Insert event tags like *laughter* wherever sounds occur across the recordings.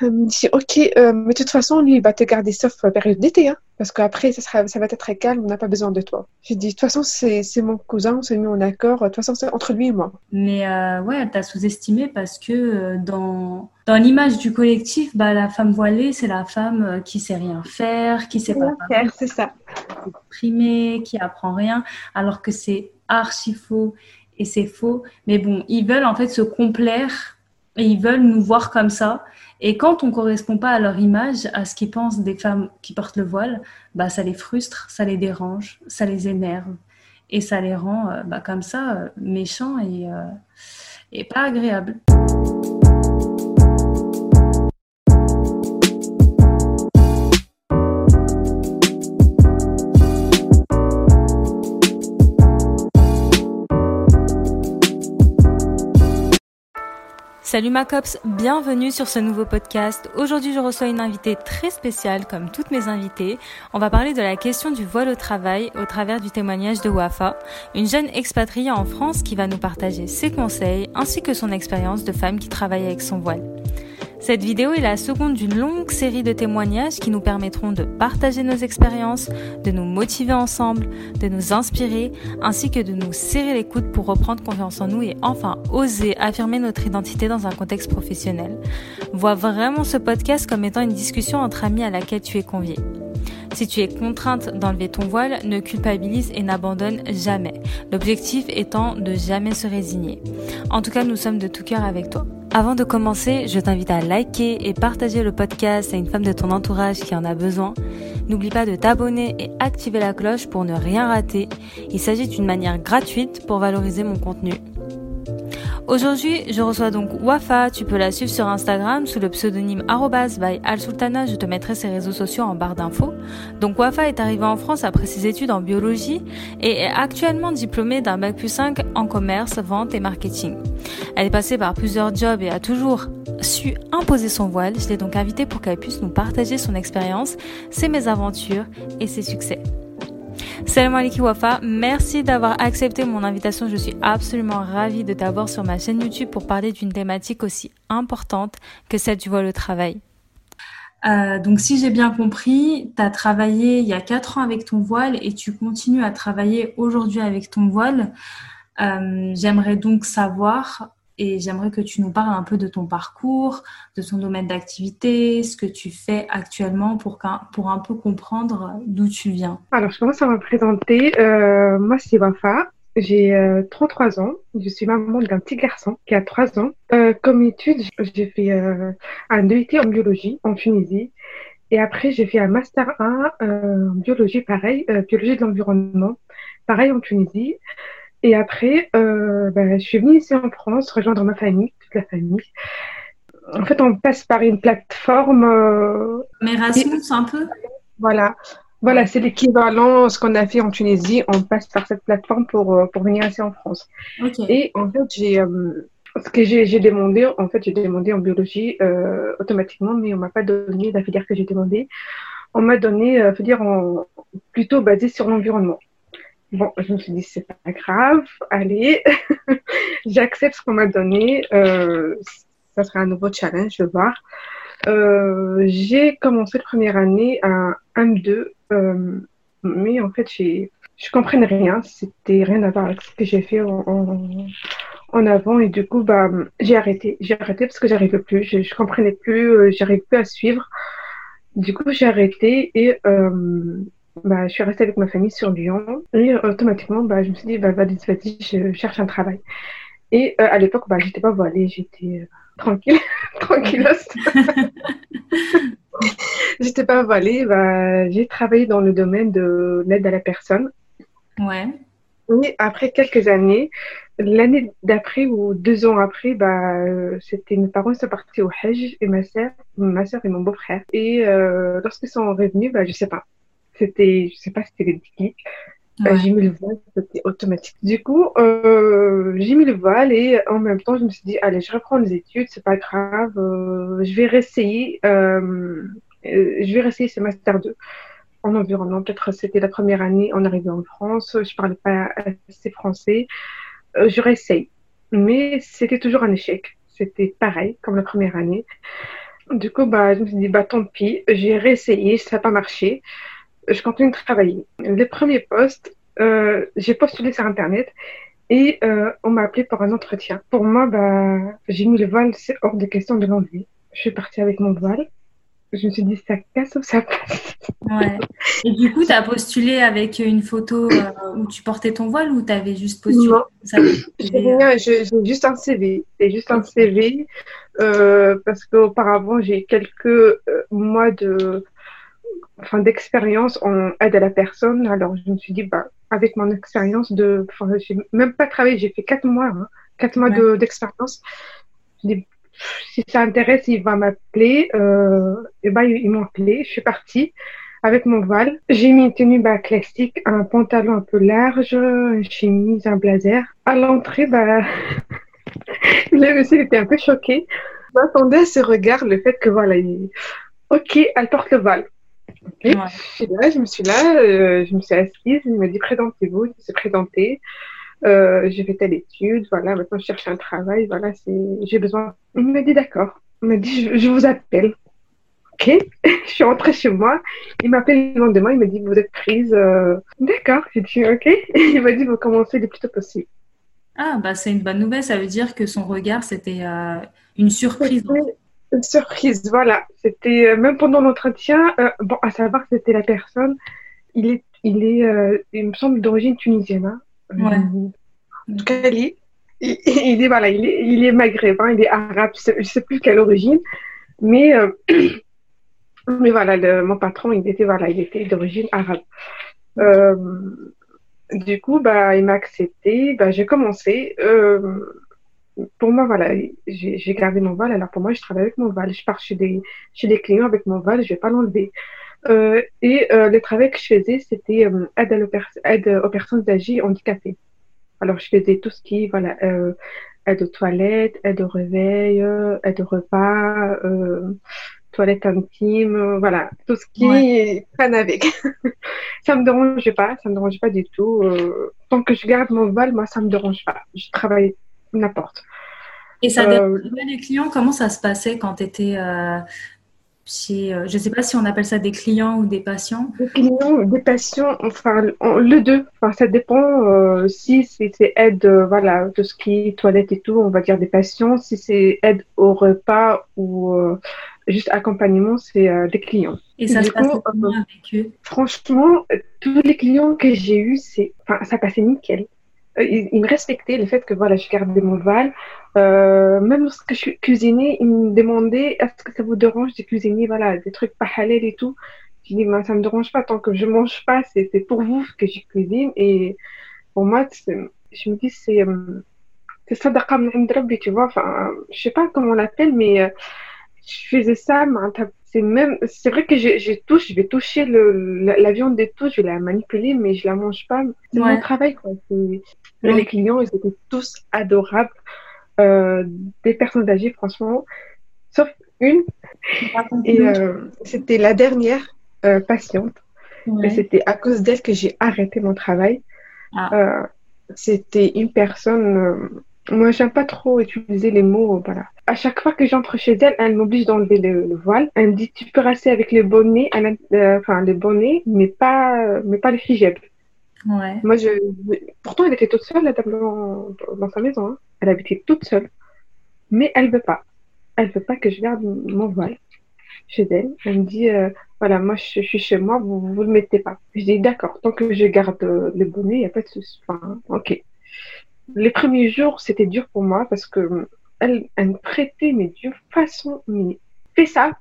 Elle me dit, ok, euh, mais de toute façon, lui, il va te garder sauf période d'été, hein, parce qu'après, ça, sera, ça va être très calme, on n'a pas besoin de toi. J'ai dit, de toute façon, c'est mon cousin, on s'est mis en accord, de toute façon, c'est entre lui et moi. Mais euh, ouais, elle t'a sous-estimé parce que euh, dans, dans l'image du collectif, bah, la femme voilée, c'est la femme euh, qui sait rien faire, qui sait pas faire, c'est ça. Primer, qui apprend rien, alors que c'est archi faux et c'est faux. Mais bon, ils veulent en fait se complaire et ils veulent nous voir comme ça. Et quand on ne correspond pas à leur image, à ce qu'ils pensent des femmes qui portent le voile, bah, ça les frustre, ça les dérange, ça les énerve. Et ça les rend euh, bah, comme ça euh, méchants et, euh, et pas agréables. Salut ma cops, bienvenue sur ce nouveau podcast. Aujourd'hui je reçois une invitée très spéciale comme toutes mes invitées. On va parler de la question du voile au travail au travers du témoignage de Wafa, une jeune expatriée en France qui va nous partager ses conseils ainsi que son expérience de femme qui travaille avec son voile. Cette vidéo est la seconde d'une longue série de témoignages qui nous permettront de partager nos expériences, de nous motiver ensemble, de nous inspirer, ainsi que de nous serrer les coudes pour reprendre confiance en nous et enfin oser affirmer notre identité dans un contexte professionnel. Vois vraiment ce podcast comme étant une discussion entre amis à laquelle tu es convié. Si tu es contrainte d'enlever ton voile, ne culpabilise et n'abandonne jamais. L'objectif étant de jamais se résigner. En tout cas, nous sommes de tout cœur avec toi. Avant de commencer, je t'invite à liker et partager le podcast à une femme de ton entourage qui en a besoin. N'oublie pas de t'abonner et activer la cloche pour ne rien rater. Il s'agit d'une manière gratuite pour valoriser mon contenu. Aujourd'hui, je reçois donc Wafa. Tu peux la suivre sur Instagram sous le pseudonyme by Al-Sultana. Je te mettrai ses réseaux sociaux en barre d'infos. Donc Wafa est arrivée en France après ses études en biologie et est actuellement diplômée d'un bac plus 5 en commerce, vente et marketing. Elle est passée par plusieurs jobs et a toujours su imposer son voile. Je l'ai donc invitée pour qu'elle puisse nous partager son expérience, ses mésaventures et ses succès. Salam alaikum Wafa, merci d'avoir accepté mon invitation. Je suis absolument ravie de t'avoir sur ma chaîne YouTube pour parler d'une thématique aussi importante que celle du voile au travail. Euh, donc si j'ai bien compris, tu as travaillé il y a 4 ans avec ton voile et tu continues à travailler aujourd'hui avec ton voile. Euh, j'aimerais donc savoir et j'aimerais que tu nous parles un peu de ton parcours, de ton domaine d'activité, ce que tu fais actuellement pour, pour un peu comprendre d'où tu viens. Alors, je commence à me présenter. Euh, moi, c'est Wafa. J'ai 33 euh, ans. Je suis maman d'un petit garçon qui a 3 ans. Euh, comme étude, j'ai fait un DET en biologie en Tunisie. Et après, j'ai fait un Master 1 en biologie, pareil, biologie de l'environnement, pareil en Tunisie. Et après, euh, ben, je suis venue ici en France rejoindre ma famille, toute la famille. En fait, on passe par une plateforme. Euh, Erasmus, un peu? Voilà. Voilà, c'est l'équivalent ce qu'on a fait en Tunisie. On passe par cette plateforme pour, euh, pour venir ici en France. Et en fait, j'ai euh, ce que j'ai demandé, en fait, j'ai demandé en biologie euh, automatiquement, mais on m'a pas donné la filière que j'ai demandé. On m'a donné, euh, dire, en, plutôt basé sur l'environnement. Bon, je me suis dit, c'est pas grave, allez, *laughs* j'accepte ce qu'on m'a donné. Euh, ça sera un nouveau challenge, je vais voir. Euh, j'ai commencé la première année à 1-2, euh, mais en fait, j'ai, je comprenais rien. C'était rien à voir avec ce que j'ai fait en, en, avant. Et du coup, bah, j'ai arrêté. J'ai arrêté parce que j'arrivais plus. Je, je comprenais plus, euh, j'arrivais plus à suivre. Du coup, j'ai arrêté et euh, bah, je suis restée avec ma famille sur Lyon et automatiquement, bah, je me suis dit, bah, vas-y, je cherche un travail. Et euh, à l'époque, bah, j'étais pas voilée, j'étais euh, tranquille, *laughs* tranquille. *laughs* j'étais pas voilée, bah, j'ai travaillé dans le domaine de l'aide à la personne. Ouais. Et après quelques années, l'année d'après ou deux ans après, bah, euh, c'était mes parents sont partis au Hajj et ma sœur, ma sœur et mon beau-frère. Et euh, lorsqu'ils sont revenus, bah, je sais pas, c'était, je sais pas si c'était le déclic. Euh, j'ai mis le voile, c'était automatique. Du coup, euh, j'ai mis le voile et en même temps, je me suis dit, allez, je reprends les études, c'est pas grave, euh, je vais réessayer, euh, euh, je vais réessayer ce master 2 en environnement. Peut-être c'était la première année en arrivant en France, je parlais pas assez français, euh, je réessaye. Mais c'était toujours un échec. C'était pareil comme la première année. Du coup, bah, je me suis dit, bah, tant pis, j'ai réessayé, ça n'a pas marché. Je continue de travailler. Les premiers postes, euh, j'ai postulé sur Internet et euh, on m'a appelé pour un entretien. Pour moi, bah, j'ai mis le voile, c'est hors de question de l'enlever. Je suis partie avec mon voile. Je me suis dit, ça casse ou ça passe? Ouais. Et du coup, tu as postulé avec une photo euh, où tu portais ton voile ou tu avais juste postulé Non, j'ai juste un CV. C'est juste un CV euh, parce qu'auparavant, j'ai quelques euh, mois de enfin, d'expérience en aide à la personne. Alors, je me suis dit, bah, avec mon expérience de. Enfin, j'ai même pas travaillé, j'ai fait quatre mois, hein, quatre mois d'expérience. si ça intéresse, il va m'appeler. Euh, et ben, ils, m'ont appelé. Je suis partie avec mon voile. J'ai mis une tenue bah, classique, un pantalon un peu large, une chemise, un blazer. À l'entrée, bah, *laughs* le monsieur était un peu choqué. Je m'attendais à ce regard, le fait que voilà, il... ok, elle porte le je suis là, je me suis là, euh, je me suis assise, il m'a dit présentez-vous, il s'est présenté. Euh, j'ai fait telle étude, voilà, maintenant je cherche un travail, voilà, j'ai besoin. Il m'a dit d'accord. Il m'a dit je, vous appelle. Ok, *laughs* je suis rentrée chez moi. Il m'appelle le lendemain, il m'a dit vous êtes prise. Euh, d'accord, j'ai dit ok. *laughs* Il m'a dit vous commencez le plus tôt possible. Ah bah c'est une bonne nouvelle, ça veut dire que son regard c'était une surprise. Une surprise, voilà. C'était euh, même pendant l'entretien, euh, bon, à savoir que c'était la personne, il est, il est, euh, il me semble d'origine tunisienne. Hein. Ouais. en tout cas, il est, il, est, voilà, il est, il est maghrébin, il est arabe, je sais, sais plus quelle origine, mais, *clears throat* mais voilà, mon patron, il était, voilà, il était d'origine arabe. du coup, bah, il m'a accepté, bah, j'ai commencé pour moi, voilà, j'ai gardé mon voile. Alors pour moi, je travaille avec mon voile. Je pars chez des, chez des clients avec mon voile, je vais pas l'enlever. Euh, et euh, le travail que je faisais, c'était euh, aide, aide, aux personnes âgées handicapées. Alors je faisais tout ce qui, voilà, euh, aide aux toilettes, aide au réveil, aide au repas, toilette intime, voilà, tout ce qui est pas avec. *laughs* ça me dérangeait pas, ça me dérangeait pas du tout. tant que je garde mon voile, moi, ça me dérange pas. Je travaille n'importe. Et ça dépend euh, des clients. Comment ça se passait quand tu étais euh, chez, euh, je ne sais pas si on appelle ça des clients ou des patients Des clients, des patients, enfin, le deux. Enfin, ça dépend. si c'est aide, voilà, tout ce qui est toilette et tout, on va dire des patients. Si c'est aide au repas ou juste accompagnement, c'est des clients. Et ça se passe comment avec eux? Franchement, tous les clients que j'ai eus, c'est, enfin, ça passait nickel. Euh, il, me respectait le fait que voilà, je gardais mon voile. Euh, même lorsque je cuisinais, il me demandait est-ce que ça vous dérange de cuisiner voilà, des trucs pas halal et tout? Je dis ça me dérange pas tant que je mange pas, c'est pour vous que je cuisine. Et pour moi, je me dis c'est euh, c'est ça tu vois. Enfin, je sais pas comment on l'appelle, mais je faisais ça, c'est même, c'est vrai que je, touche, je vais toucher le, la, viande des touches, je vais la manipuler, mais je la mange pas. C'est mon travail, quoi. Les clients, ils étaient tous adorables. Euh, des personnes âgées, franchement, sauf une. Et euh, c'était la dernière euh, patiente. Et c'était à cause d'elle que j'ai arrêté mon travail. Ah. c'était une personne moi, j'aime pas trop utiliser les mots, voilà. À chaque fois que j'entre chez elle, elle m'oblige d'enlever le, voile. Elle me dit, tu peux rester avec les bonnets, euh, enfin, les bonnets, mais pas, mais pas les hijab. Ouais. Moi, je, pourtant, elle était toute seule, la table dans, sa maison, hein. Elle habitait toute seule. Mais elle veut pas. Elle veut pas que je garde mon voile chez elle. Elle me dit, euh, voilà, moi, je, suis chez moi, vous, vous le mettez pas. Je dis, d'accord, tant que je garde euh, le bonnet, il n'y a pas de souci. Enfin, ok les premiers jours, c'était dur pour moi parce que elle, me traitait mais d'une façon, mais fais ça,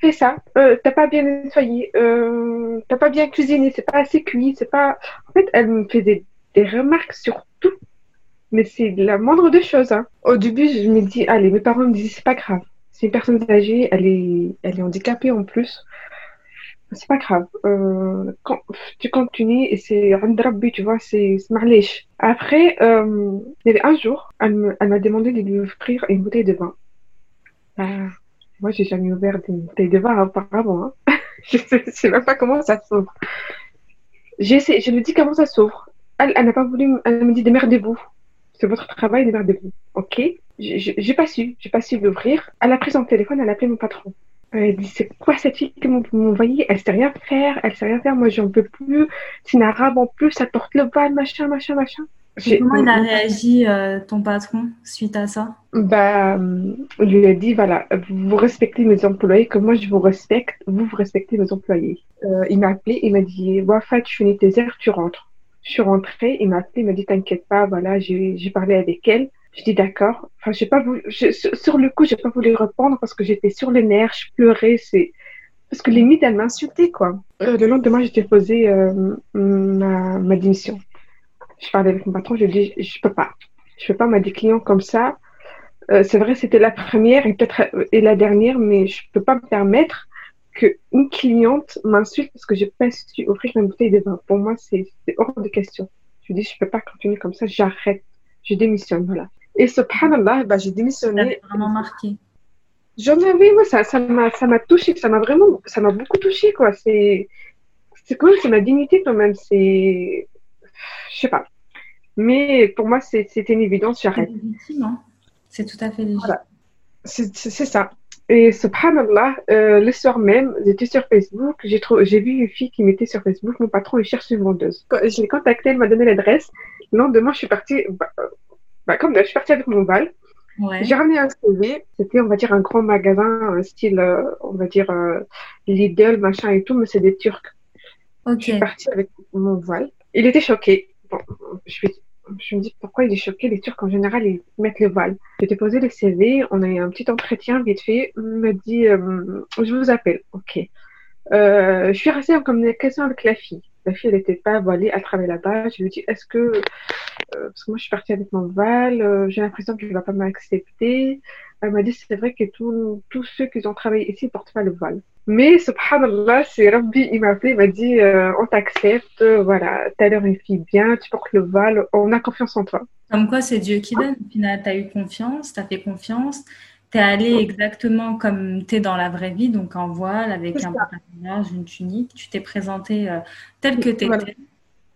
fais ça, euh, t'as pas bien nettoyé, euh, t'as pas bien cuisiné, c'est pas assez cuit, c'est pas. En fait, elle me faisait des remarques sur tout, mais c'est la moindre des choses. Hein. Au début, je me dis, allez, mes parents me disaient c'est pas grave, c'est une personne âgée, elle est, elle est handicapée en plus c'est pas grave. Euh, tu continues et c'est Rabbi, tu vois, c'est marlèche. Après, euh, il y avait un jour, elle m'a demandé de lui offrir une bouteille de vin. Euh, moi, j'ai jamais ouvert des bouteilles de vin auparavant. Hein. *laughs* je, sais, sais même pas comment ça s'ouvre. Je lui dis comment ça s'ouvre. Elle, elle n'a pas voulu, elle me dit démerdez-vous. C'est votre travail, démerdez-vous. Ok. J'ai pas su, j'ai pas su l'ouvrir. Elle a pris son téléphone, elle a appelé mon patron. Elle dit c'est quoi cette fille que vous m'envoyez Elle sait rien faire, elle sait rien faire. Moi j'en peux plus. C'est une arabe en plus, ça porte le bal, machin, machin, machin. Comment il a réagi euh, ton patron suite à ça? Bah, euh, il lui a dit voilà, vous respectez mes employés comme moi je vous respecte, vous vous respectez mes employés. Euh, il m'a appelé, il m'a dit Wafa, tu finis tes heures, tu rentres. Je suis rentrée, il m'a appelé, il m'a dit t'inquiète pas, voilà, j'ai parlé avec elle. Je dis d'accord. Enfin, j'ai pas voulu, sur le coup, j'ai pas voulu répondre parce que j'étais sur les nerfs, je pleurais, c'est parce que limite elle m'insultait quoi. le lendemain, j'ai déposé ma, ma démission je parlais avec mon patron, je lui ai dit, je peux pas. Je peux pas, m'a des comme ça. Euh, c'est vrai, c'était la première et peut-être euh, et la dernière, mais je peux pas me permettre qu'une cliente m'insulte parce que j'ai pas su offrir une bouteille de vin. Pour moi, c'est hors de question. Je lui dis, je peux pas continuer comme ça, j'arrête. Je démissionne, voilà. Et subhanallah, bah, j'ai démissionné. Ça vraiment marqué. J'en avais, moi, ça, ça m'a, ça m'a touché, ça m'a vraiment, ça m'a beaucoup touché, quoi. C'est, c'est quand même, c'est ma dignité, quand même. C'est, je sais pas. Mais pour moi, c'était une évidence, j'arrête. Hein. C'est tout à fait légitime. Voilà. C'est ça. Et subhanallah, euh, le soir même, j'étais sur Facebook, j'ai vu une fille qui mettait sur Facebook, mon patron, il cherche une vendeuse. Je l'ai contactée, elle m'a donné l'adresse. Le lendemain, je suis partie, bah, bah, comme je suis partie avec mon val. J'ai ramené un CV, c'était, on va dire, un grand magasin, style, euh, on va dire, euh, Lidl, machin et tout, mais c'est des Turcs. Je suis partie avec mon voile. Il était choqué. Bon, je, je me dis pourquoi il est choqué? Les Turcs en général ils mettent le voile. J'ai déposé le CV, on a eu un petit entretien vite fait. Il me dit euh, je vous appelle. Ok. Euh, je suis restée en communication avec la fille. La fille, elle n'était pas voilée, elle travaillait là-bas. Je lui dis est-ce que euh, parce que moi je suis partie avec mon voile, j'ai l'impression qu'il ne va pas m'accepter. Elle m'a dit c'est vrai que tous ceux qui ont travaillé ici ne portent pas le voile. Mais subhanallah, c'est Rabbi, il m'a appelé, il m'a dit euh, on t'accepte, voilà, t'as l'air une fille bien, tu portes le voile, on a confiance en toi. Comme quoi, c'est Dieu qui donne. Au final, tu as eu confiance, tu as fait confiance, tu es allé exactement comme tu es dans la vraie vie, donc en voile, avec un pantalon une tunique, tu t'es présenté euh, tel que tu étais.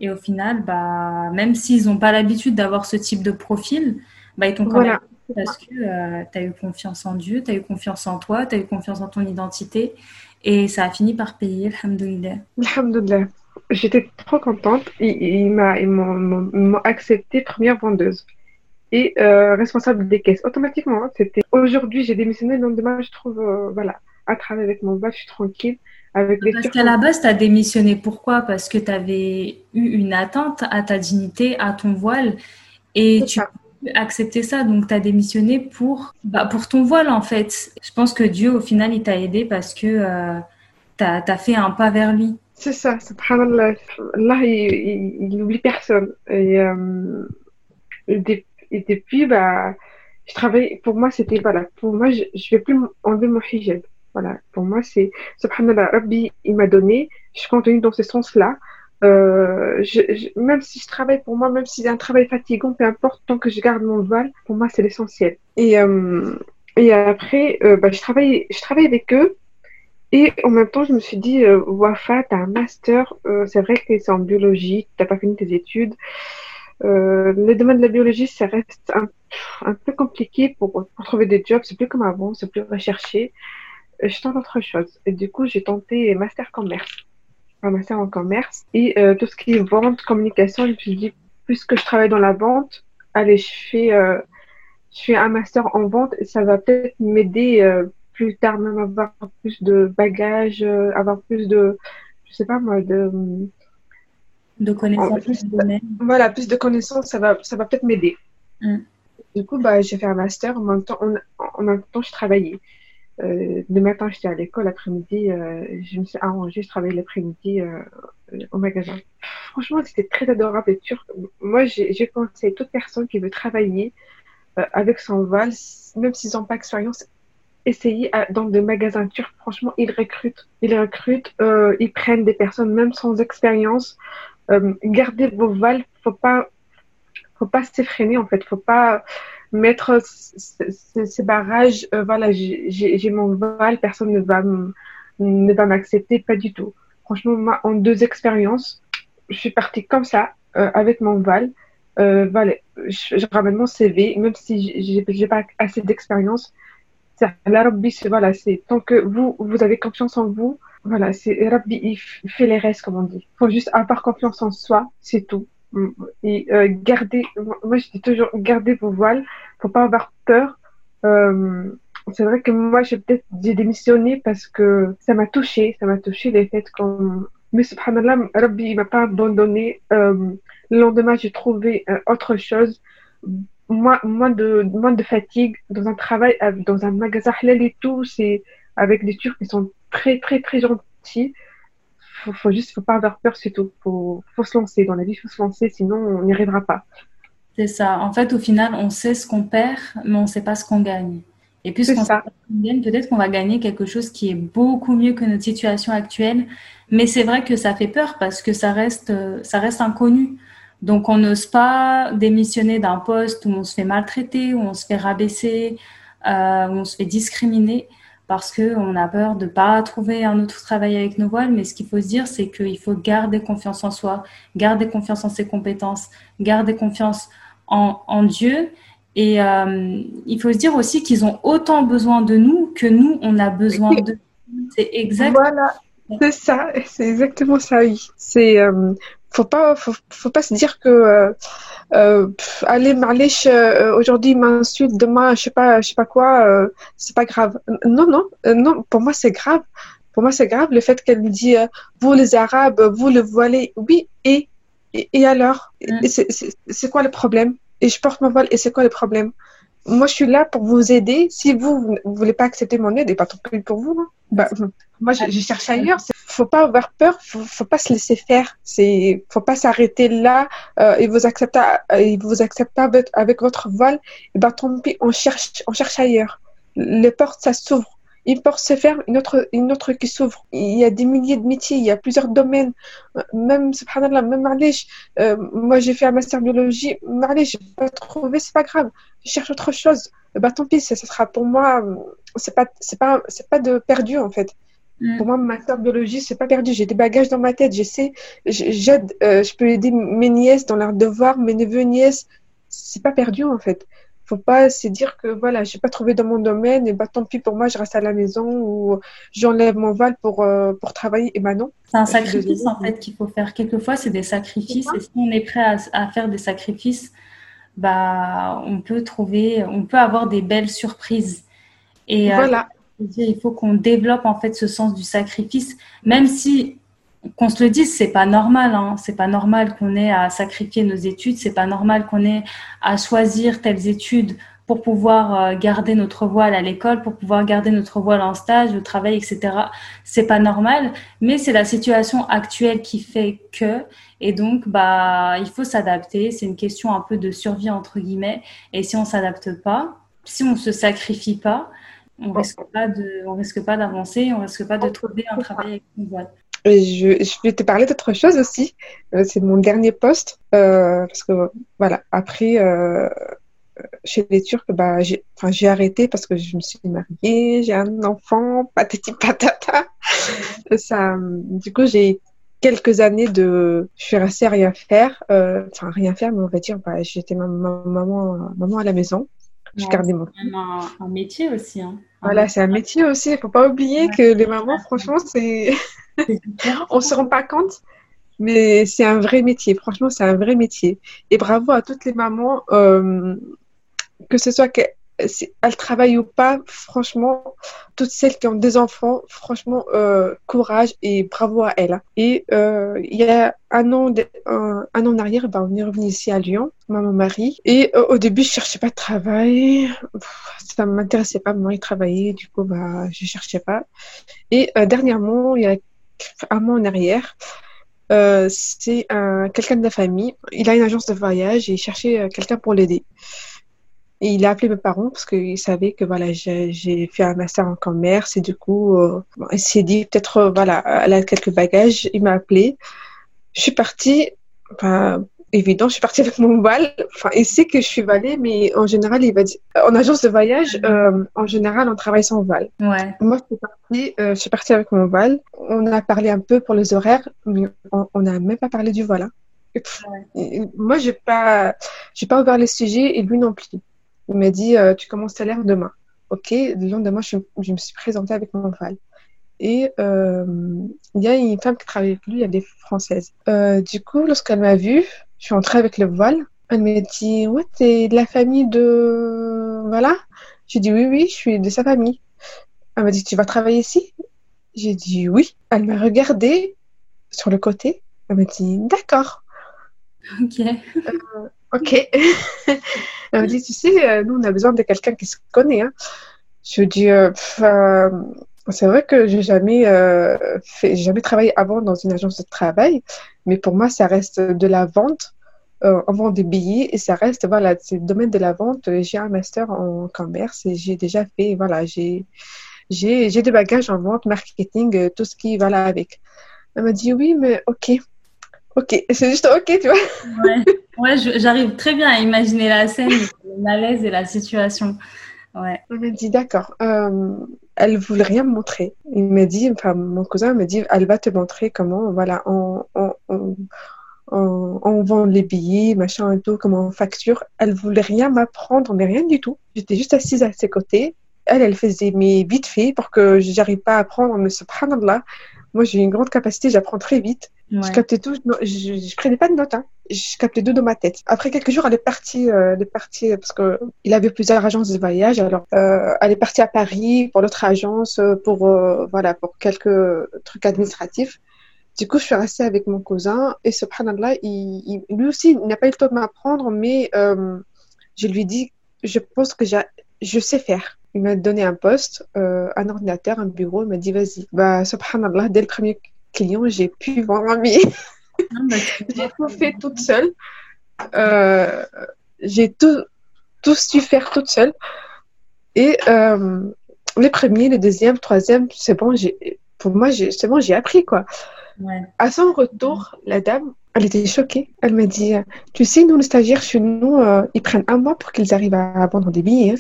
Et au final, bah, même s'ils n'ont pas l'habitude d'avoir ce type de profil, bah, ils t'ont quand même parce que euh, tu as eu confiance en Dieu, tu as eu confiance en toi, tu as eu confiance en ton identité et ça a fini par payer, alhamdoulilah. Alhamdoulilah. J'étais trop contente. Ils, m'ont accepté première vendeuse et euh, responsable des caisses. Automatiquement, hein, c'était aujourd'hui, j'ai démissionné, le lendemain, je trouve, euh, voilà, à travailler avec mon voile, je suis tranquille. Avec Parce qu'à la base, tu as démissionné. Pourquoi? Parce que tu avais eu une attente à ta dignité, à ton voile. Et tu accepter ça. Donc, tu as démissionné pour, bah, pour ton voile, en fait. Je pense que Dieu, au final, il t'a aidé parce que euh, tu as, fait un pas vers lui. C'est ça, subhanallah. Allah, il n'oublie personne. Et, euh, et, depuis, bah, je travaille, pour moi, c'était, voilà, pour moi, je ne vais plus enlever mon hijab. Voilà, pour moi, c'est, subhanallah, Rabbi, il m'a donné, je continue dans ce sens-là. Euh, même si je travaille pour moi, même si c'est un travail fatigant, peu importe, tant que je garde mon voile, pour moi, c'est l'essentiel. Et, euh, et après, euh, bah, je, travaille, je travaille avec eux. Et en même temps, je me suis dit, Wafa, tu as un master, c'est vrai que c'est en biologie, tu n'as pas fini tes études. Le domaine de la biologie, ça reste un, peu compliqué pour, pour, trouver des jobs. C'est plus comme avant, c'est plus recherché. Je tente autre chose. Et du coup, j'ai tenté master commerce un master en commerce. Et euh, tout ce qui est vente, communication, je me suis dit, puisque je travaille dans la vente, allez, je fais, euh, je fais un master en vente et ça va peut-être m'aider euh, plus tard même avoir plus de bagages, avoir plus de, je sais pas moi, de de connaissances. Plus, voilà, plus de connaissances, ça va, ça va peut-être m'aider. Mm. Du coup, bah, j'ai fait un master. En même temps, en même temps, je travaillais. Euh, le matin, j'étais à l'école, l'après-midi, euh, je me suis arrangée, je travaillais l'après-midi euh, au magasin. Franchement, c'était très adorable et turc. Moi, j'ai conseillé toute personne qui veut travailler avec son voile, même s'ils n'ont pas d'expérience, essayez dans des magasins turcs. Franchement, ils recrutent, ils recrutent, ils prennent des personnes même sans expérience. Gardez vos voiles, faut pas, faut pas s'effréner en fait, faut pas mettre ces barrages, euh, voilà, j'ai mon voile, personne ne va ne va m'accepter, pas du tout. Franchement, moi, en deux expériences, je suis partie comme ça, euh, avec mon. Euh, voilà, je, ramène mon CV, même si j'ai pas assez d'expérience, la voilà, c'est tant que vous, vous avez confiance en vous, voilà, c'est Rabbi, il fait les restes, comme on dit. Il faut juste avoir confiance en soi, c'est tout. Mm, et euh, garder, moi je dis toujours, gardez vos voiles, faut pas avoir peur. Euh, c'est vrai que moi j'ai peut-être j'ai démissionné parce que ça m'a touché, ça m'a touché les faits comme mais subhanallah, Rabbi il m'a pas abandonné. Euh, le lendemain j'ai trouvé euh, autre chose, moins, moins de moins de fatigue dans un travail dans un magasin halal et tout, c'est avec des Turcs qui sont très très très gentils faut, faut juste, faut pas avoir peur, c'est tout. Faut, faut se lancer dans la vie, faut se lancer, sinon on n'y arrivera pas. C'est ça. En fait, au final, on sait ce qu'on perd, mais on ne sait pas ce qu'on gagne. Et puisqu'on sait gagne, peut-être qu'on va gagner quelque chose qui est beaucoup mieux que notre situation actuelle. Mais c'est vrai que ça fait peur parce que ça reste, ça reste inconnu. Donc, on n'ose pas démissionner d'un poste où on se fait maltraiter, où on se fait rabaisser, euh, où on se fait discriminer parce qu'on a peur de ne pas trouver un autre travail avec nos voiles. Mais ce qu'il faut se dire, c'est qu'il faut garder confiance en soi, garder confiance en ses compétences, garder confiance en, Dieu. Et euh, il faut se dire aussi qu'ils ont autant besoin de nous que nous, on a besoin d'eux. C'est exactement voilà. C'est ça, c'est exactement ça, oui. C'est, euh, faut pas, faut, faut, pas se dire que, euh, euh allez, Marlèche, euh, aujourd'hui m'insulte, demain, je sais pas, je sais pas quoi, euh, c'est pas grave. Non, non, non, pour moi c'est grave. Pour moi c'est grave le fait qu'elle me dit, vous les Arabes, vous le voilez, oui, et, et, alors, mm. c'est quoi le problème? Et je porte mon voile, et c'est quoi le problème? Moi, je suis là pour vous aider. Si vous ne voulez pas accepter mon aide, et pas trop pour vous. Hein. Bah, moi, je, cherche ailleurs. Faut pas avoir peur. Faut, faut pas se laisser faire. C'est, faut pas s'arrêter là euh, et vous accepter, euh, et vous accepter avec, avec votre voile. Et bah, tant pis, on cherche, on cherche ailleurs. Les portes, ça s'ouvre une porte se ferme, une autre, une autre qui s'ouvre. Il y a des milliers de métiers, il y a plusieurs domaines. Même, subhanallah, même euh, moi j'ai fait un master biologie, je j'ai pas trouvé, c'est pas grave. Je cherche autre chose. Bah tant pis, ça, sera pour moi, c'est pas, c'est pas, c'est pas de perdu en fait. Mm. Pour moi, master biologie, c'est pas perdu. J'ai des bagages dans ma tête. J'essaie, j'aide, euh, je peux aider mes nièces dans leurs devoirs, mes neveux, nièces. C'est pas perdu en fait faut pas se dire que voilà, j'ai pas trouvé dans mon domaine et bah tant pis pour moi, je reste à la maison ou j'enlève mon val pour euh, pour travailler. Et bah non. C'est un sacrifice en fait qu'il faut faire. Quelquefois, c'est des sacrifices et si on est prêt à, faire des sacrifices, bah on peut trouver, on peut avoir des belles surprises. Et euh, voilà. Il faut qu'on développe en fait ce sens du sacrifice, même si qu'on se le dise, c'est pas normal. Hein. C'est pas normal qu'on ait à sacrifier nos études. C'est pas normal qu'on ait à choisir telles études pour pouvoir euh, garder notre voile à l'école, pour pouvoir garder notre voile en stage, au travail, etc. C'est pas normal, mais c'est la situation actuelle qui fait que, et donc bah il faut s'adapter. C'est une question un peu de survie entre guillemets. Et si on s'adapte pas, si on se sacrifie pas, on risque pas de, on risque pas d'avancer, on risque pas de trouver un travail avec une voile. Je, je, vais te parler d'autre chose aussi. Euh, c'est mon dernier poste. Euh, parce que, voilà, après, euh, chez les Turcs, bah, j'ai arrêté parce que je me suis mariée, j'ai un enfant, patati patata. Ça, du coup, j'ai quelques années de. Je suis restée à rien faire. Enfin, rien faire, mais on va dire, bah, j'étais maman, maman à la maison. Je gardais mon. C'est un, un, métier aussi. Hein. Voilà, c'est un métier aussi. Il ne faut pas oublier que les mamans, franchement, c'est. *laughs* *laughs* on ne se rend pas compte, mais c'est un vrai métier. Franchement, c'est un vrai métier. Et bravo à toutes les mamans, euh, que ce soit qu'elles travaillent ou pas, franchement, toutes celles qui ont des enfants, franchement, euh, courage et bravo à elles. Et euh, il y a un an, un, an en arrière, ben, on est revenu ici à Lyon, maman mari. Et au début, je cherchais pas de travail. Ça m'intéressait pas, moi, de travailler. Du coup, bah, je cherchais pas. Et dernièrement, il y a un mois en arrière. Euh, c'est quelqu'un de la famille. Il a une agence de voyage et il cherchait euh, quelqu'un pour l'aider. Et il a appelé mes parents parce qu'il savait que voilà, j'ai fait un master en commerce et du coup, euh, il s'est dit peut-être voilà, elle a quelques bagages. Il m'a appelé. Je suis partie. Enfin, évident. Je suis partie avec mon voile. Enfin, il sait que je suis voilée, mais en général, il va dire. En agence de voyage, euh, en général, on travaille sans voile. Ouais. Moi, je suis partie, euh, je suis partie avec mon voile. On a parlé un peu pour les horaires, mais on n'a même pas parlé du voile. Hein. Ouais. Moi, j'ai pas, j'ai pas ouvert les sujets et lui non plus. Il m'a dit, euh, tu commences salaire demain. ok, le lendemain, je, je me suis présentée avec mon voile. Et euh, il y a une femme qui travaille avec lui, elle est française. Euh, du coup, lorsqu'elle m'a vue, je suis entrée avec le voile. Elle m'a dit, ouais, t'es de la famille de... Voilà. J'ai dit, oui, oui, je suis de sa famille. Elle m'a dit, tu vas travailler ici? J'ai dit, oui. Elle m'a regardée sur le côté. Elle m'a dit, d'accord. Ok. Euh, ok. *laughs* Elle m'a dit, tu sais, nous, on a besoin de quelqu'un qui se connaît. Hein. Je dis, c'est vrai que j'ai jamais euh, fait, jamais travaillé avant dans une agence de travail, mais pour moi, ça reste de la vente. Euh, on vend des billets et ça reste, voilà, c'est le domaine de la vente. J'ai un master en commerce et j'ai déjà fait, voilà, j'ai, j'ai, j'ai des bagages en vente, marketing, euh, tout ce qui va là avec. Elle m'a dit oui, mais ok. Ok, c'est juste ok, tu vois. Ouais, ouais j'arrive très bien à imaginer la scène, le malaise et la situation. Ouais. Elle m'a dit d'accord. Euh, elle voulait rien me montrer. Il m'a dit, enfin mon cousin m'a dit, elle va te montrer comment, voilà, on, on, on, on, vend les billets, machin et tout, comment on facture. Elle voulait rien m'apprendre, mais rien du tout. J'étais juste assise à ses côtés. Elle, elle faisait mes vite fait pour que j'arrive pas à apprendre, mais subhanallah, moi j'ai une grande capacité, j'apprends très vite. Je captais tout, je, je, prenais pas de notes, hein. je captais tout dans ma tête. Après quelques jours, elle est partie, euh, elle est partie parce que il avait plusieurs agences de voyage. Alors, euh, elle est partie à Paris pour l'autre agence, euh, pour euh, voilà, pour quelques trucs administratifs. Du coup, je suis restée avec mon cousin et subhanallah, il, il lui aussi, il n'a pas eu le temps de m'apprendre, mais euh, je lui dis, je pense que je sais faire. Il m'a donné un poste, euh, un ordinateur, un bureau. Il m'a dit, vas-y. Bah, subhanallah, dès le premier client, j'ai pu vendre un billet. *laughs* Bah, j'ai tout fait toute seule. Euh, j'ai tout, tout su faire toute seule. Et euh, les premiers, le deuxième, le troisième, c'est bon, pour moi, c'est bon, j'ai appris, quoi. À son retour, la dame, elle était choquée. Elle m'a dit, tu sais, nous, les stagiaires chez nous, euh, ils prennent un mois pour qu'ils arrivent à vendre des billets. Hein.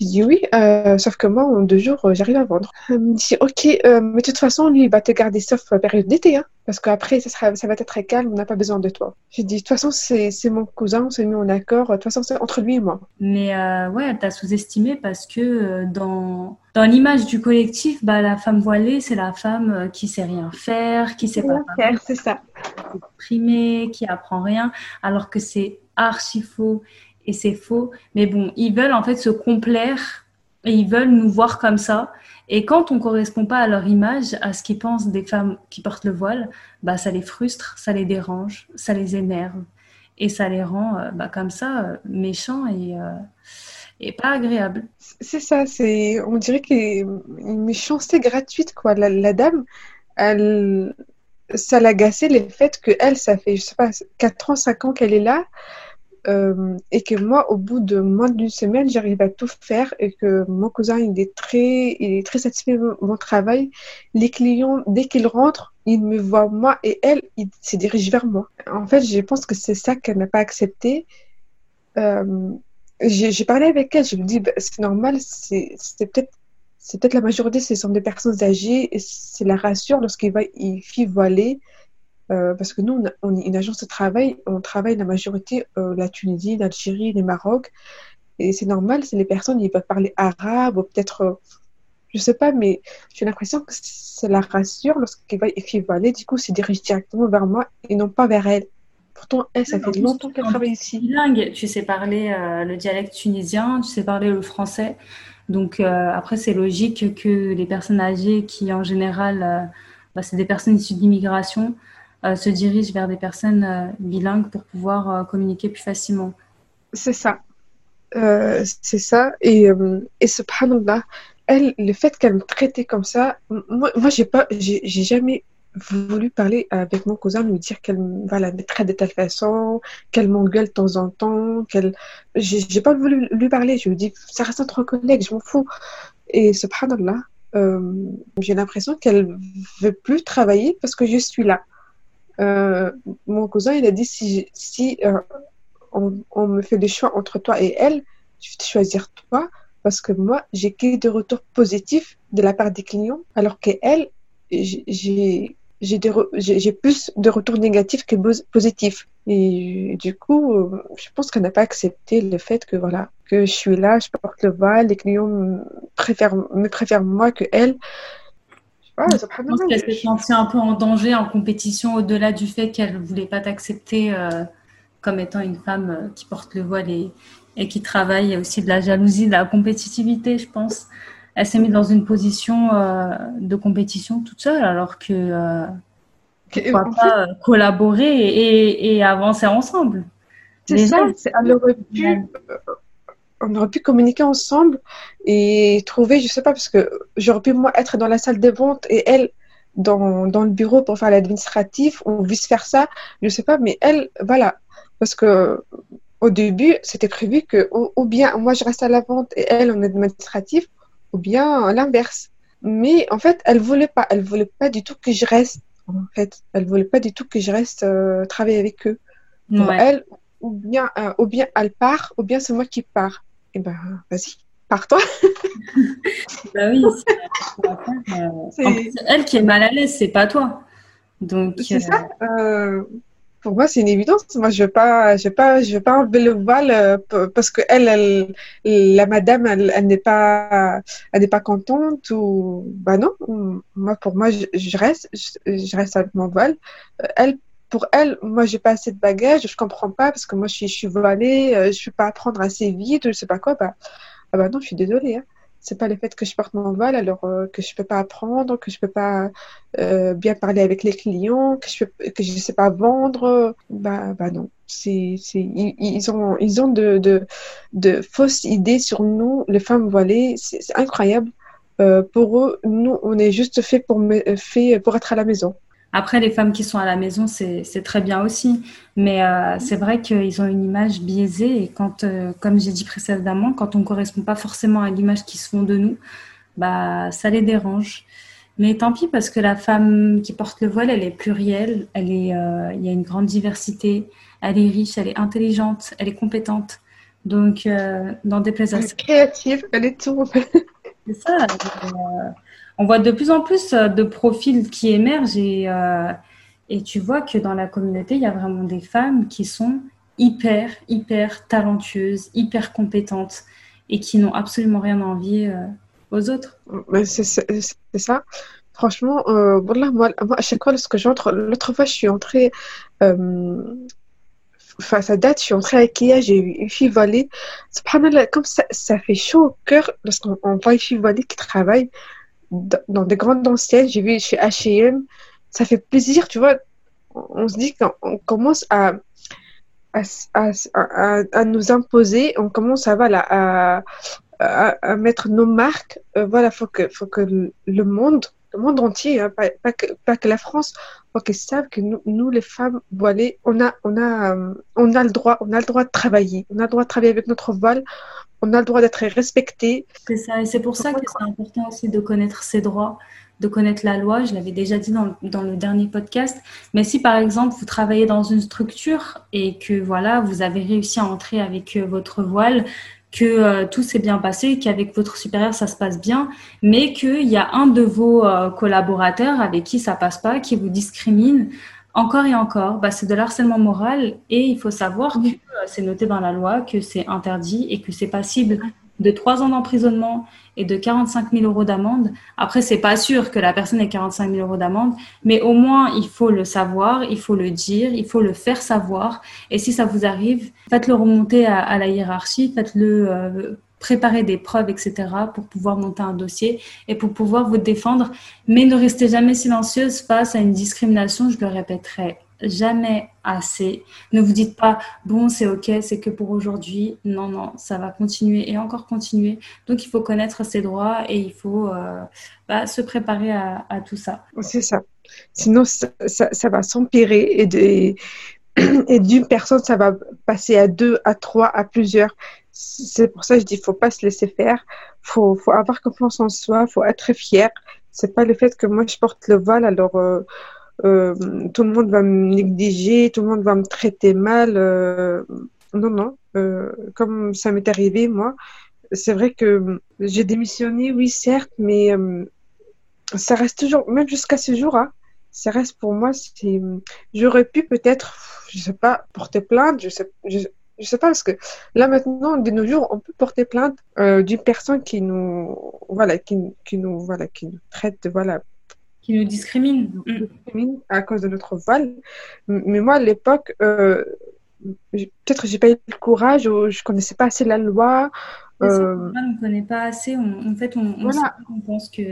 J'ai dit oui, euh, sauf que moi, en deux jours, euh, j'arrive à vendre. Elle me dit, ok, euh, mais de toute façon, lui, il va te garder sauf période d'été, hein, parce qu'après, ça, sera, ça va être très calme, on n'a pas besoin de toi. J'ai dit, de toute façon, c'est mon cousin, on s'est mis en accord, de toute façon, c'est entre lui et moi. Mais ouais, elle t'a sous-estimé parce que dans, dans l'image du collectif, bah, la femme voilée, c'est la femme qui sait rien faire, qui sait pas faire, c'est ça. Primée, qui apprend rien, alors que c'est archi faux et c'est faux. Mais bon, ils veulent en fait se complaire et ils veulent nous voir comme ça. Et quand on correspond pas à leur image, à ce qu'ils pensent des femmes qui portent le voile, bah ça les frustre, ça les dérange, ça les énerve et ça les rend euh, bah, comme ça euh, méchants et, euh, et pas agréables. C'est ça, c'est on dirait qu'il y a une méchanceté gratuite quoi. La, la dame, elle, ça l'agaçait le fait que elle, ça fait je sais pas 4 ans, 5 ans qu'elle est là euh, et que moi, au bout de moins d'une semaine, j'arrive à tout faire et que mon cousin, il est très, il est très satisfait de mon travail. Les clients, dès qu'ils rentrent, ils me voient moi et elle, ils se dirigent vers moi. En fait, je pense que c'est ça qu'elle n'a pas accepté. Euh, j'ai parlé avec elle, je me dis, bah, c'est normal, c'est peut-être c'est peut-être la majorité, ce sont des personnes âgées et c'est la rassure lorsqu'il va, il fit voiler euh, parce que nous, on, est une agence de travail, on travaille la majorité, euh, la Tunisie, l'Algérie, les Maroc. Et c'est normal, c'est les personnes, ils peuvent parler arabe ou peut-être, euh, je sais pas, mais j'ai l'impression que ça la rassure lorsqu'il va, aller, du coup, se dirige directement vers moi et non pas vers elle. Pourtant, elle, ça fait longtemps qu'elle travaille ici. Bilingue, tu sais parler le dialecte tunisien, tu sais parler le français. Donc après, c'est logique que les personnes âgées qui, en général, bah, c'est des personnes issues de euh, se dirige vers des personnes euh, bilingues pour pouvoir euh, communiquer plus facilement. C'est ça. c'est ça. Et, et subhanallah, elle, le fait qu'elle me traitait comme ça, moi, moi j'ai pas, j'ai jamais voulu parler avec mon cousin, lui dire qu'elle voilà, me traite de telle façon, qu'elle m'engueule de temps en temps, qu'elle. J'ai pas voulu lui parler. Je lui dis, ça reste entre collègues, je m'en fous. Et subhanallah, euh, j'ai l'impression qu'elle veut plus travailler parce que je suis là. Euh, mon cousin, il a dit si, euh, on, me fait des choix entre toi et elle, je vais choisir toi parce que moi, j'ai que des retours positifs de la part des clients, alors qu'elle, j'ai plus de retours négatifs que positifs. Et du coup, euh, je pense qu'elle n'a pas accepté le fait que voilà, que je suis là, je porte le voile, les clients préfèrent, me préfèrent moi que elle. Je pense qu'elle s'est sentie un peu en danger, en compétition, au-delà du fait qu'elle ne voulait pas t'accepter euh, comme étant une femme euh, qui porte le voile et, et qui travaille. Il y a aussi de la jalousie, de la compétitivité, je pense elle s'est mise dans une position euh, de compétition toute seule, alors que euh, pourquoi pas collaborer et, avancer ensemble. C'est ça. Elle aurait pu, on aurait pu communiquer ensemble et trouver, je sais pas, parce que j'aurais pu moi être dans la salle de vente et elle dans, dans le bureau pour faire l'administratif ou vice versa, je sais pas, mais elle, voilà, parce que au début, c'était prévu que ou, bien moi je reste à la vente et elle en administratif, ou bien l'inverse. Mais en fait, elle voulait pas, elle voulait pas du tout que je reste. En fait, elle voulait pas du tout que je reste euh, travailler avec eux. Pour elle, ou bien, euh, ou bien elle part, ou bien c'est moi qui pars. Et eh ben, vas-y, pars-toi. *laughs* bah oui, c'est euh, elle qui est mal à l'aise, c'est pas toi. Donc. C'est ça pour moi, c'est une évidence. Moi, je vais pas, je vais pas, je vais pas enlever le voile euh, parce que elle, elle la madame, elle, elle n'est pas, elle n'est pas contente ou, bah non. Moi, pour moi, je, reste, je, reste avec mon voile. Euh, elle, pour elle, moi, j'ai pas assez de bagages. Je comprends pas parce que moi, je suis, voilée, euh, je peux pas apprendre assez vite, je sais pas quoi. Bah, ah bah non, je suis désolée. Hein c'est pas le fait que je porte mon voile alors euh, que je peux pas apprendre, que je peux pas euh, bien parler avec les clients, que je peux, que je sais pas vendre. Bah, bah non. C'est, c'est, ils, ont, ils ont de, de, de, fausses idées sur nous, les femmes voilées. C'est, incroyable. Euh, pour eux, nous, on est juste fait pour, fait pour être à la maison. Après, les femmes qui sont à la maison, c'est très bien aussi. Mais euh, c'est vrai qu'ils ont une image biaisée. Et quand, euh, comme j'ai dit précédemment, quand on ne correspond pas forcément à l'image qu'ils se font de nous, bah, ça les dérange. Mais tant pis, parce que la femme qui porte le voile, elle est plurielle. Elle est, euh, il y a une grande diversité. Elle est riche, elle est intelligente, elle est compétente. Donc, dans des plaisirs. Elle est créative, elle est tout. c'est ça on voit de plus en plus euh, de profils qui émergent et, euh, et tu vois que dans la communauté, il y a vraiment des femmes qui sont hyper, hyper talentueuses, hyper compétentes et qui n'ont absolument rien à envier euh, aux autres. C'est ça. Franchement, euh, moi, à chaque fois, lorsque j'entre, l'autre fois, je suis entrée, enfin, ça date, je suis entrée à Ikea, j'ai eu une fille volée. comme ça, ça fait chaud au cœur lorsqu'on voit une fille volée qui travaille dans des grandes anciennes, j'ai vu chez H&M, ça fait plaisir, tu vois. On se dit qu'on commence à, à, à, à, nous imposer, on commence à, voilà, à, mettre nos marques. Euh, voilà, faut que, faut que le monde, le monde entier, hein, pas, pas, que, pas que la France, faut qu'ils savent que nous, nous, les femmes voilées, on a, on a, euh, on a le droit, on a le droit de travailler, on a le droit de travailler avec notre voile, on a le droit d'être respecté. C'est ça, et c'est pour ça que c'est important aussi de connaître ses droits, de connaître la loi. Je l'avais déjà dit dans, dans, le dernier podcast. Mais si par exemple vous travaillez dans une structure et que voilà, vous avez réussi à entrer avec euh, votre voile, que euh, tout s'est bien passé, qu'avec votre supérieur ça se passe bien, mais qu'il y a un de vos euh, collaborateurs avec qui ça passe pas, qui vous discrimine, encore et encore, bah, c'est de l'harcèlement moral et il faut savoir que euh, c'est noté dans la loi que c'est interdit et que c'est passible de 3 ans d'emprisonnement et de 45 000 euros d'amende. Après, c'est pas sûr que la personne ait 45 000 euros d'amende, mais au moins, il faut le savoir, il faut le dire, il faut le faire savoir. Et si ça vous arrive, faites-le remonter à, la hiérarchie, faites-le euh, préparer des preuves, etc., pour pouvoir monter un dossier et pour pouvoir vous défendre. Mais ne restez jamais silencieuse face à une discrimination, je le répéterai jamais assez. Ne vous dites pas, bon, c'est ok, c'est que pour aujourd'hui. Non, non, ça va continuer et encore continuer. Donc, il faut connaître ses droits et il faut euh, bah, se préparer à, tout ça. C'est ça. Sinon, ça, va s'empirer et, *clears throat* et d'une personne, ça va passer à deux, à trois, à plusieurs c'est pour ça que je dis faut pas se laisser faire faut faut avoir confiance en soi faut être fier c'est pas le fait que moi je porte le voile alors euh, euh, tout le monde va me négliger tout le monde va me traiter mal euh, non non comme ça m'est arrivé moi. C'est vrai que j'ai démissionné oui certes mais ça reste toujours même jusqu'à ce jour hein, ça reste pour moi, j'aurais pu peut-être, je sais pas, porter plainte, je sais, je, sais pas parce que là maintenant, de nos jours, on peut porter plainte euh, d'une personne qui nous, voilà, qui, qui nous, voilà, qui nous traite, voilà, qui nous discrimine. à cause de notre voile. Mais moi, à l'époque, euh, peut-être j'ai pas eu le courage ou je connaissais pas assez la loi. Euh... on ne connaît pas assez. en fait, on, on, pense que.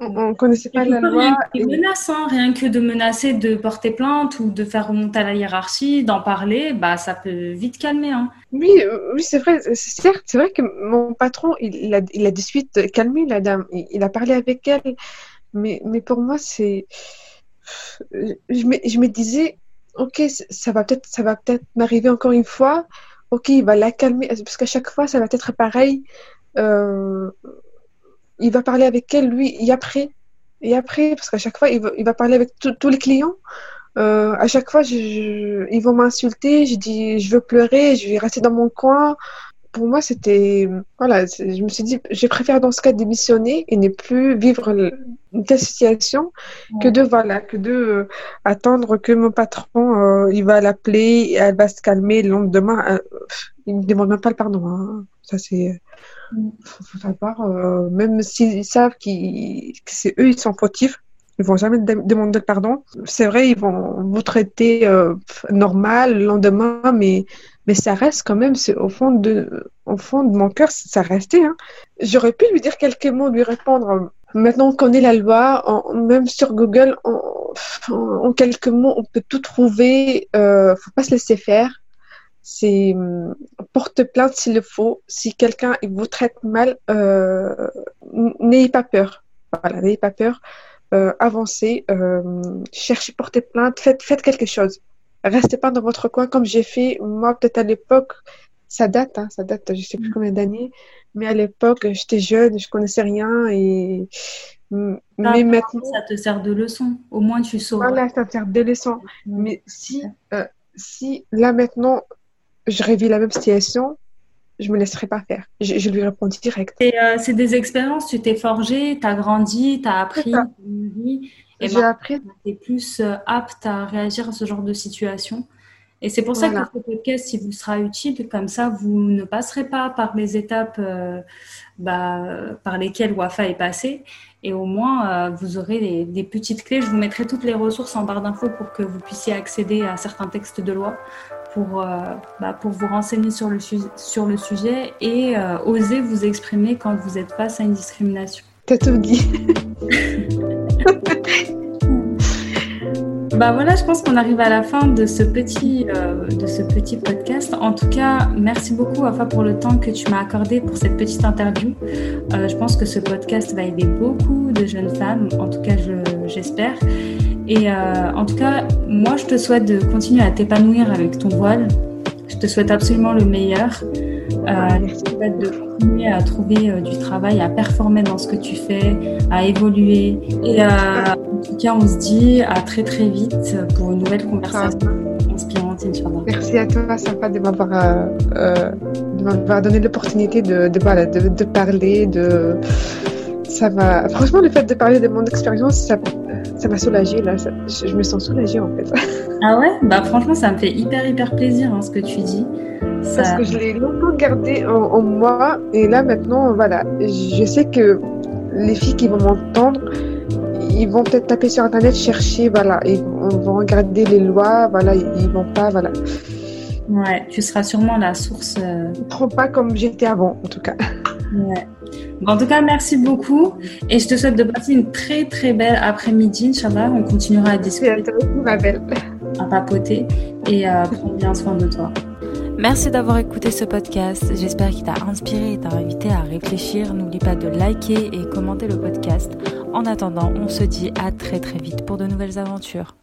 On ne connaissait pas la loi. Rien que, menaces, hein, rien que de menacer de porter plainte ou de faire remonter à la hiérarchie, d'en parler, bah, ça peut vite calmer. Hein. Oui, euh, oui c'est vrai. Certes, c'est vrai que mon patron, il, a, il a de suite calmé la dame. Il, a parlé avec elle. Mais, mais pour moi, c'est. Je me, je me disais, ok, ça va peut-être, peut-être m'arriver encore une fois. Ok, il va la calmer parce qu'à chaque fois, ça va être pareil. Euh, il va parler avec elle, lui, et après. Et après, parce qu'à chaque fois, il va, il va parler avec tous les clients. Euh, à chaque fois, ils vont m'insulter. Je dis, je veux pleurer, je vais rester dans mon coin pour moi, c'était. Voilà, je me suis dit, je préfère dans ce cas démissionner et ne plus vivre une telle situation que de, voilà, que de euh, attendre que mon patron, euh, il va l'appeler, elle va se calmer le lendemain. Euh, il ne demande même pas le pardon. Hein. Ça, c'est. Mm. Faut, savoir, même s'ils savent que c'est eux, ils sont fautifs, ils vont jamais demander le pardon. C'est vrai, ils vont vous traiter normal le lendemain, mais mais ça reste quand même, c'est au fond de, au fond de mon cœur, ça restait. Hein. J'aurais pu lui dire quelques mots, lui répondre. Maintenant, on connaît la loi, même sur Google, en, quelques mots, on peut tout trouver. Euh, faut pas se laisser faire. C'est porte plainte s'il le faut. Si quelqu'un vous traite mal, euh, n'ayez pas peur. Voilà, n'ayez pas peur. Euh, avancez, euh, cherchez, portez plainte, faites, faites quelque chose restez pas dans votre coin comme j'ai fait moi peut-être à l'époque ça date hein, ça date je sais plus mm. combien d'années mais à l'époque j'étais jeune je connaissais rien et mais maintenant ça te sert de leçon au moins tu sauras voilà ça te sert de leçon mais si euh, si là maintenant je révis la même situation je me laisserai pas faire. Je, lui réponds direct. Euh, c'est des expériences, tu t'es forgé, tu as grandi, tu as appris. J'ai appris. Tu es plus euh, apte à réagir à ce genre de situation. Et c'est pour ça que ce podcast, il vous sera utile. Comme ça, vous ne passerez pas par les étapes euh, bah, par lesquelles Wafa est passé. Et au moins, euh, vous aurez des, petites clés. Je vous mettrai toutes les ressources en barre d'infos pour que vous puissiez accéder à certains textes de loi pour, bah, pour vous renseigner sur le, sur le sujet et oser vous exprimer quand vous êtes face à une discrimination. T'as tout dit. *laughs* Bah voilà, je pense qu'on arrive à la fin de ce petit, euh, de ce petit podcast. En tout cas, merci beaucoup Afa pour le temps que tu m'as accordé pour cette petite interview. Euh, je pense que ce podcast va aider beaucoup de jeunes femmes, en tout cas j'espère. Et euh, en tout cas, moi je te souhaite de continuer à t'épanouir avec ton voile. Je te souhaite absolument le meilleur. Euh, de continuer à trouver euh, du travail, à performer dans ce que tu fais, à évoluer. Et euh, en tout cas, on se dit à très très vite pour une nouvelle conversation inspirante, Inch'Allah. Merci à toi, sympa de m'avoir euh, donné l'opportunité de, de, de, de, parler, de ça va. Franchement, le fait de parler de mon expérience, ça, ça m'a soulagée là. je, me sens soulagée en fait. Ah ouais? Bah franchement, ça me fait hyper hyper plaisir hein, ce que tu dis. Parce que je l'ai longtemps gardé en, moi et là maintenant, voilà, je sais que les filles qui vont m'entendre, ils vont peut-être taper sur internet, chercher, voilà, ils vont regarder les lois, voilà, ils vont pas, voilà. Ouais, tu seras sûrement la source. Euh, Trop pas comme j'étais avant, en tout cas. Ouais. en tout cas, merci beaucoup et je te souhaite de passer une très très belle après-midi, Inch'Allah. On continuera à discuter. Merci à toi, ma belle. À papoter et euh, prends bien soin de toi. Merci d'avoir écouté ce podcast. J'espère qu'il t'a inspiré et t'a invité à réfléchir. N'oublie pas de liker et commenter le podcast. En attendant, on se dit à très très vite pour de nouvelles aventures.